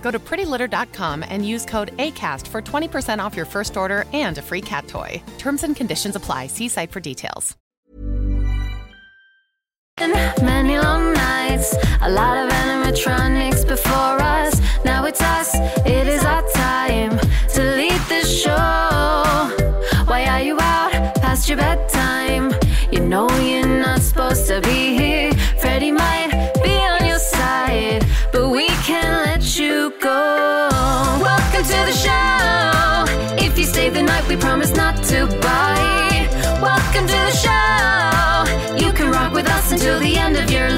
Go to prettylitter.com and use code ACAST for 20% off your first order and a free cat toy. Terms and conditions apply. See site for details. Many long nights, a lot of animatronics before us. Now it's us, it is our time to lead the show. Why are you out past your bedtime? You know you're not supposed to be here. Freddy might promise not to bite. Welcome to the show. You can rock with us until the end of your life.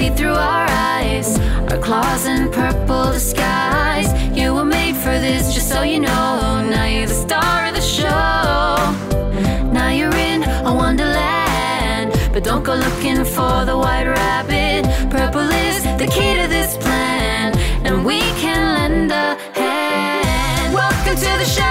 see through our eyes, our claws in purple disguise. You were made for this, just so you know. Now you're the star of the show. Now you're in a wonderland, but don't go looking for the white rabbit. Purple is the key to this plan, and we can lend a hand. Welcome to the show.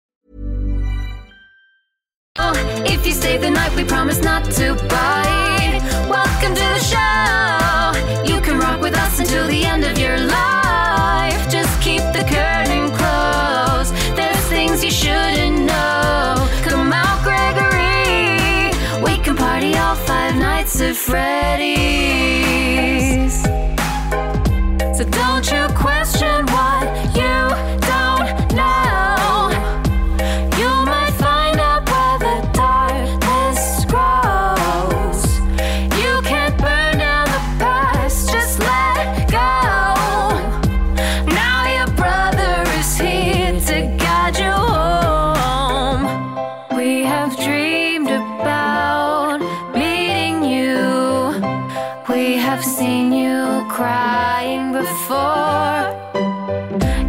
Oh, if you stay the night, we promise not to bite. Welcome to the show. You can rock with us until the end of your life. Just keep the curtain closed. There's things you shouldn't know. Come out, Gregory. We can party all five nights at Freddy's. Have seen you crying before.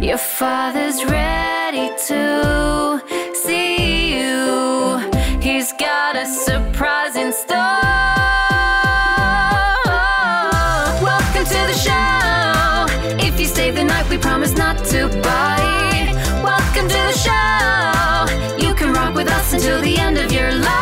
Your father's ready to see you. He's got a surprise in store. Welcome to the show. If you stay the night, we promise not to bite. Welcome to the show. You can rock with us until the end of your life.